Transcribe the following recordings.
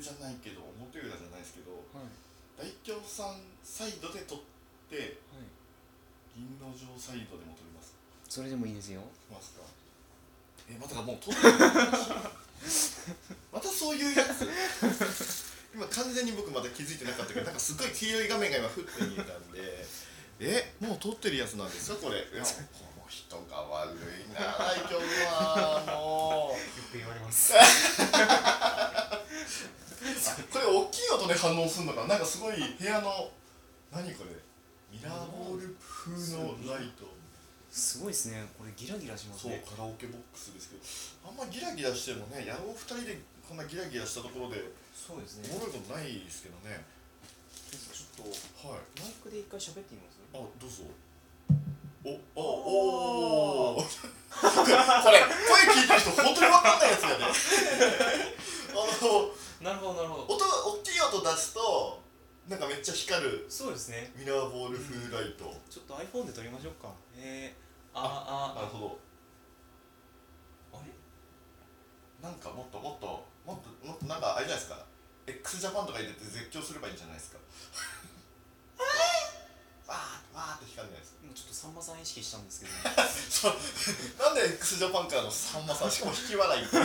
じゃないけど表裏じゃないですけどはい。大京さんサイドで撮ってはい。銀の城サイドでも撮ります。それでもいいですよ。ますか。えまたかもう撮ってる またそういうやつ？今完全に僕まだ気づいてなかったけどなんかすごい黄色い画面が今降って見えたんでえもう撮ってるやつなんですかこれ？いや この人が悪いな大京はもう。よく言われます。あこれ大きい音で反応するのかな。なんかすごい部屋の何これ。ミラーボール風のライト。すごいですね。これギラギラしますそうねカラオケボックスですけど。あんまギラギラしてもね野郎二人でこんなギラギラしたところでそうですおもろいことないですけどね。ちょっとはい。マイクで一回喋ってみます？あどうぞ。おおおお これ声聞いてる人本当に分かんないやつやね。あのなるほどなんかめっちゃ光るそうですね。ミラーボール風ライト、ちょっと iPhone で撮りましょうか。えー、ああなるほど。あれ？なんかもっともっともっともっとなんかあれじゃないですか。x ジャパンとか入れて絶叫すればいいんじゃないですか。わーわーって光るじゃないです。か今ちょっとさんまさん意識したんですけど。そう。なんで x ジャパンからのさんまさんしかも引き笑い？な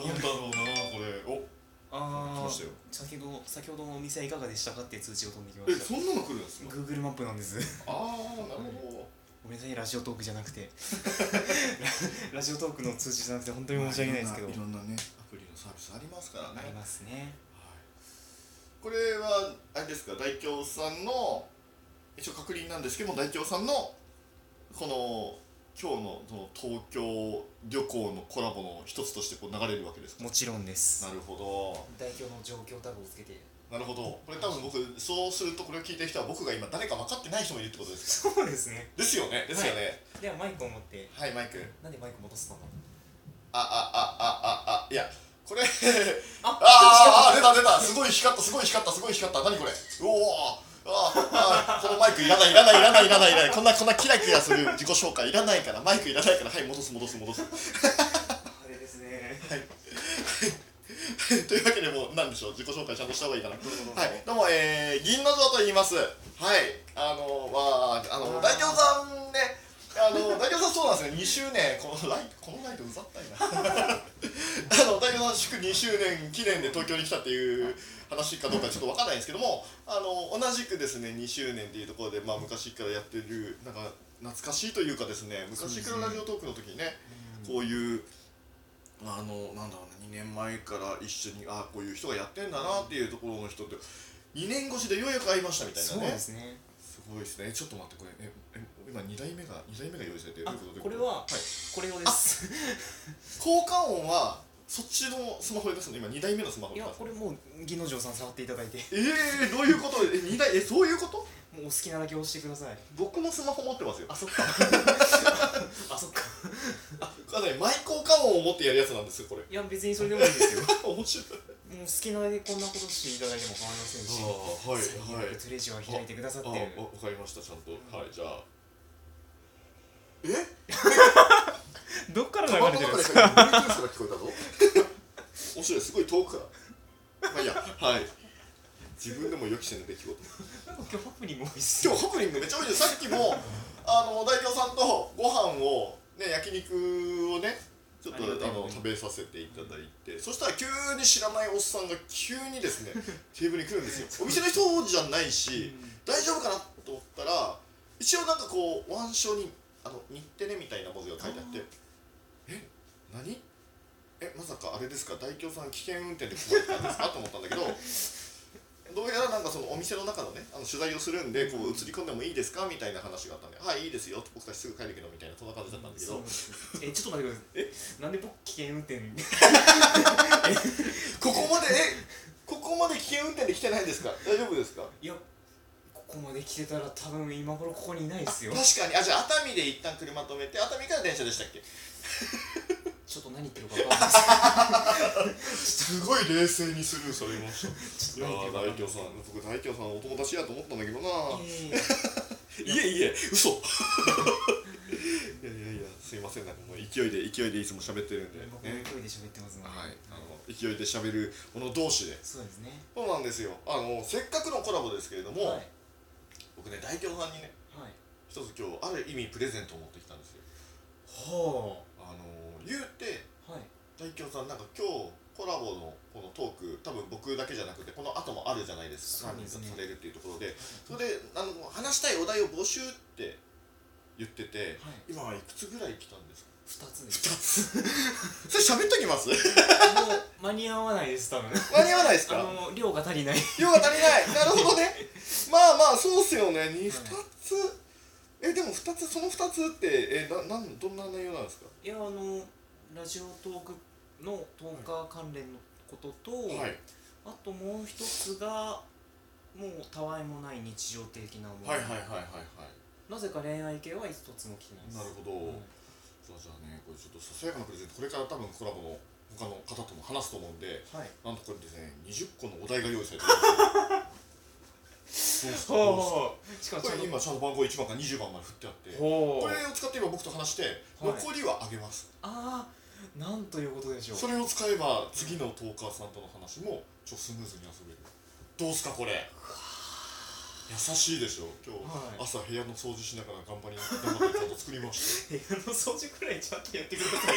んだろうなこれ。お。来ああましたよ先ほど先ほどのお店はいかがでしたかって通知が飛んできまえした。そんなの来るんですか？Google マップなんです。ああなるほごめんなさいラジオトークじゃなくて。ラ ラジオトークの通知じゃなくて本当どに申し訳ないですけど。いろんなねアプリのサービスありますからね。ありますね。これはあれですか大京さんの一応確認なんですけども大京さんのこの今日のその東京旅行のコラボの一つとしてこう流れるわけですか？もちろんです。なるほど。代表の状況タグをつけて。なるほど。これ多分僕そうするとこれを聞いてる人は僕が今誰か分かってない人もいるってことですか？そうですね。ですよね。ですよね。ではマイクを持って。はい、マイク。なんでマイク戻すのああああああいや。これ。あああ出た出た。すごい光ったすごい光ったすごい光った。何これ？うおー。ああこのマイクいらないいらないいらないいらないいらない。こんなこんなキラキラする自己紹介いらないからマイクいらないからはい戻す戻す戻す。あれですね。というわけでもう何でしょう自己紹介ちゃんとした方がいいかな。はい。どうもえー、銀の城と言います。はい。あのまああの大京さんねあの大京さんそうなんですね。2周年。このライトこのライトうざったいなあの大京さん祝2周年記念で東京に来たっていう話かどうかちょっとわかんないんですけどもあの同じくですね2周年っていうところで、まあ、昔からやってるなんか懐かしいというかですね昔からラジオトークの時にねこういうあのなんだろうな2年前から一緒にあこういう人がやってんだなっていうところの人って2年越しでようやく会いましたみたいなそうねですね。すごいですね。ちょっと待ってこれええ今2代目が2代目が用意されてるあどういうとこれははい、これをです。効果音はそっちのスマホで出すの？今2代目のスマホいやこれもう技能城さん触っていただいて。えー、どういうこと？え二代？えそういうこと？もうお好きなだけ押してください。僕もスマホ持ってますよ。あ そっか。あそっか。あか。なりマイ効果音を持ってやるやつなんですよこれ。いや別にそれでもいいですよ。面白い。もう好きなだけこんなことしていただいても構いませんし。はい最はいレジを開いてくださってわかりましたちゃんと、はいじゃあ。え？どっからカバンの中で Bluetooth が聞こえたぞ面白いすごい遠くからまあいいやはい。自分でも予期せぬ出来事なんか今日ハプニング多いっすよ今日ハプニングめっちゃ多いですさっきもあの大京さんとご飯をね焼肉をねちょっとあの食べさせていただいてそしたら急に知らないおっさんが急にですね テーブルに来るんですよ。お店の人じゃないし大丈夫かなと思ったら一応なんかこう腕章にあの日テレみたいな文字が書いてあってえ何？えまさかあれですか？大京さん危険運転で来られたんですか？と思ったんだけど どうやらなんかそのお店の中のねあの取材をするんでこう映り込んでもいいですか？みたいな話があったんで「はいいいですよ」僕たちすぐ帰るけどみたいなそんな感じだったんだけど。えちょっと待ってください。なんで僕危険運転？ここまでえ？ここまで危険運転で来てないんですか？大丈夫ですか？いやここまで来てたら多分今頃ここにいないですよ。確かに。あじゃあ熱海で一旦車止めて熱海から電車でしたっけ？ちょっと何言ってるか分かんないです。すごい冷静にスルーされましたちい。やー大京さん僕大京さんお友達やと思ったんだけどな。いやいやいやいえいえ嘘。いやいやいやすすいませんなんかもう勢いで勢いでいつも喋ってるんで。僕もね。勢いで喋ってますので、はい。あの勢いで喋る者同士で。そうですね。そうなんですよ。あのせっかくのコラボですけれども、はい僕ね大京さんにねはい。一つ今日ある意味プレゼントを持ってきたんですよ。はあ。の言うてあはい。大京さんなんか今日コラボのこのトーク多分僕だけじゃなくてこの後もあるじゃないですか。何人かされるっていうところで。それであの話したいお題を募集って言っててはい。今はいくつぐらい来たんですか？二つです。2つ。それ喋っときます？もう間に合わないです多分。間に合わないですか？あの量が足りない。量が足りない。なるほどね。まあまあそうっすよね。2, つ？えでも2つその2つってえななんどんな内容なんですか？いやあのラジオトークのトーカー関連のことと、はい。あともう一つがもうたわいもない日常的なもの、はいはいはいはいはい。なぜか恋愛系は一つも来てないです。なるほど、はいじゃあじゃあねこれちょっとささやかなプレゼントこれから多分コラボの他の方とも話すと思うんではい。なんとこれですね20個のお題が用意されてる。んですよどうですか？どうですかこれ今ちゃんと番号1番から20番まで振ってあってこれを使って今僕と話してはい。残りはあげます、ああなんということでしょう。それを使えば次のトーカーさんとの話もちょっとスムーズに遊べる。どうすかこれ？優しいでしょ。今日、はい。朝部屋の掃除しながら頑張り頑張ってちゃんと作りました。部屋の掃除くらいちゃんとやってください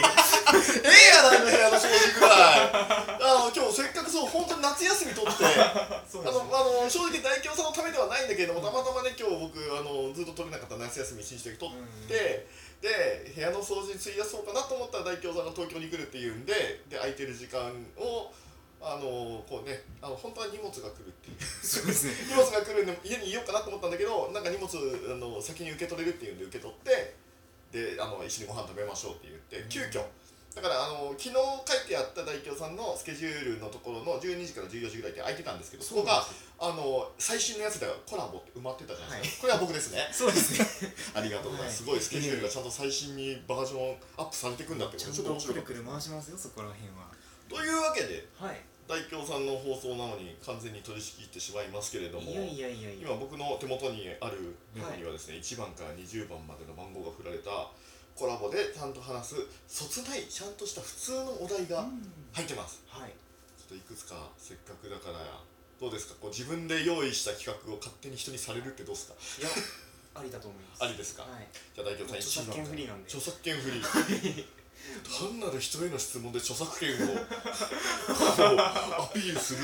ええやないの部屋の掃除ぐらい。あの今日せっかくそう本当に夏休み取って。そあのあの正直大京さんのためではないんだけれどもたまたまね今日僕あのずっと取れなかった夏休み一日だけ取って、で部屋の掃除に費やそうかなと思ったら大京さんが東京に来るっていうんでで空いてる時間をあのこうねあの本当は荷物が来るっていう。そうですね。荷物が来るんで家にいようかなと思ったんだけどなんか荷物あの先に受け取れるっていうんで受け取ってであの一緒にご飯食べましょうって言って急遽。だからあの昨日書いてあった大京さんのスケジュールのところの12時から14時ぐらいって空いてたんですけどそこがあの最新のやつではコラボって埋まってたじゃないですか、これは僕ですね。そうですね。ありがとうございます、はい。すごいスケジュールがちゃんと最新にバージョンアップされていくんだってことちゃんとちょっと面白くるくる回しますよそこら辺はというわけではい。大京さんの放送なのに完全に取り仕切ってしまいますけれどもいやいやいやいや。今僕の手元にあるメモにはですね、1番から20番までの番号が振られたコラボでちゃんと話すそつないちゃんとした普通のお題がうん。入ってます。はい。ちょっといくつかせっかくだからどうですか？こう自分で用意した企画を勝手に人にされるってどうですか？いやありだと思います。ありですか？はい。じゃあ代表さん著作権フリーなんで。著作権フリー 単なる人への質問で著作権をアピールする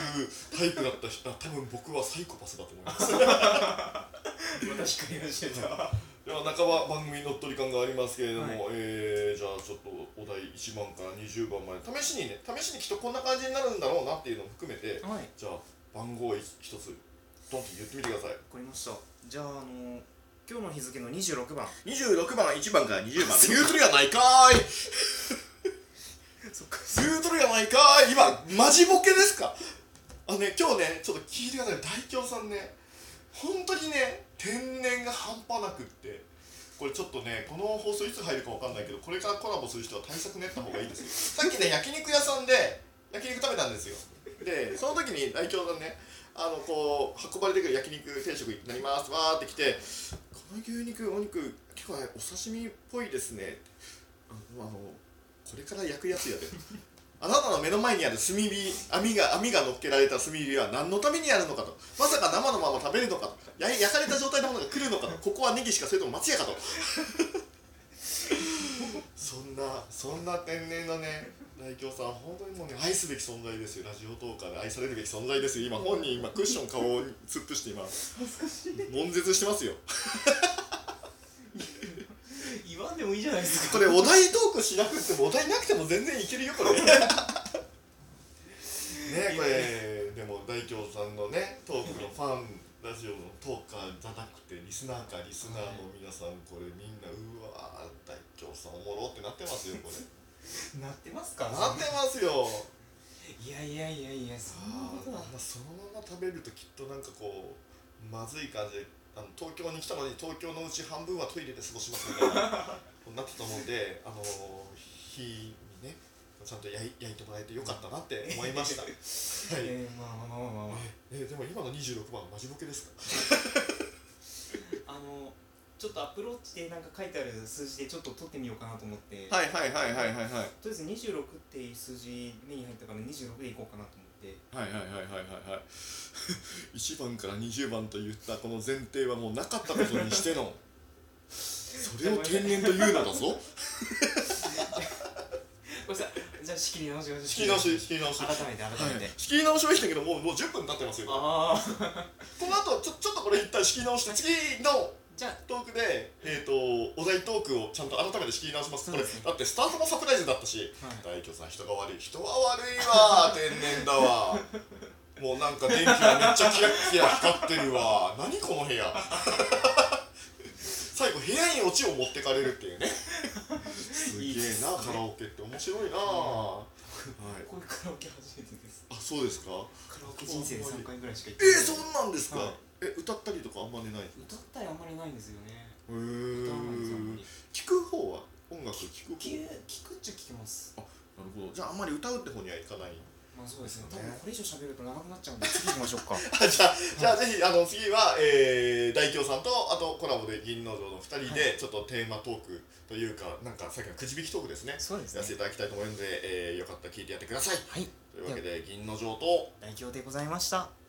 タイプだった人多分僕はサイコパスだと思います。また光り始めたでは半ば番組乗っ取り感がありますけれども、はえーじゃあちょっとお題1番から20番まで。試しにね試しにきっとこんな感じになるんだろうなっていうのも含めてはい。じゃあ番号一つドンと言ってみてください。わかりました。じゃああの今日の日付の26番。26番1番から20番。言うとるやないかーい。そっか。言うとるやないかーい。今マジボケですか？あのね今日ねちょっと聞いてください。大京さんね本当にね天然が半端なくってこれちょっとねこの放送いつ入るかわかんないけどこれからコラボする人は対策練った方がいいですよ。さっきね焼肉屋さんで焼肉食べたんですよでその時に大京さんねあのこう運ばれてくる焼肉定食になります。わーって来てこの牛肉お肉結構ねお刺身っぽいですね。あのこれから焼くやつやで。あなたの目の前にある炭火網が網が乗っけられた炭火は何のためにあるのかと。まさか生のまま食べるのかと。焼焼かれた状態のものが来るのかと。ここはネギしかそれとも松屋かと。そんなそんな天然なね大京さん本当にもうね愛すべき存在ですよ。ラジオトーカーで。愛されるべき存在ですよ。今本人今クッション顔に突っ伏して今悶絶してますよ。言わんでもいいじゃないですこれお題トークしなくてもお題なくても全然いけるよこれ。ねこれでも大京さんのねトークのファンラジオのトーカーじゃなくてリスナーかリスナーの皆さんこれみんなうわー大京さんおもろってなってますよこれなってますかなってますよ。いやいやいやいやそんなあそのまま食べるときっとなんかこうまずい感じであの東京に来たのに東京のうち半分はトイレで過ごしますみたいな なってたもんであの日にねちゃんと焼い焼いてもらえてよかったなって思いました。はい、えー、まあまあまあまあまあえーでも今の26番はマジボケですか？あのちょっとアプローチでなんか書いてある数字でちょっと取ってみようかなと思って、はいはいはいはいはいはい。とりあえず26っていう数字目に入ったから26でいこうかなと思って。はいはいはいはいはいはい。1番から20番と言ったこの前提はもうなかったことにしての。それを天然というのだぞ。これさじゃあ仕切り直しましょう。仕切り直し仕切り直し。改めて改めて、はい、仕切り直しましたけどもうもう10分経ってますよ。こああの後ちょちょっとこれ一旦仕切り直して次のじゃあ。トークで、えー、とお題トークをちゃんと改めて仕切り直します。これだってスタートもサプライズだったし。はい。大巨さん人が悪い。人は悪いわ天然だわ もうなんか電気がめっちゃキラッキラ光ってるわ何この部屋。最後部屋にオチを持ってかれるっていうね。すげえなカラオケって面白いな、はい。こういうカラオケ初めてです。あそうですか？カラオケ人生で3回ぐらいしか行っえー、てない。そんなんですか、はい。え歌ったりとかあんまりないへ歌ったりあんまりないんですよね。聞く方は？音楽聞く方？聞くっちゃ聞きます。なるほど。じゃああんまり歌うって方にはいかないまあそうですね。多分これ以上喋ると長くなっちゃうんで 次行きましょうか。あ じゃあじゃあぜひあの次は、えー、大京さんとあとコラボで銀の城の2人でちょっとテーマトークというかなんかさっきのくじ引きトークですね。そうですね。やらせていただきたいと思うので、えー、よかったら聞いてやってください。はい。というわけで銀の城と代表でございました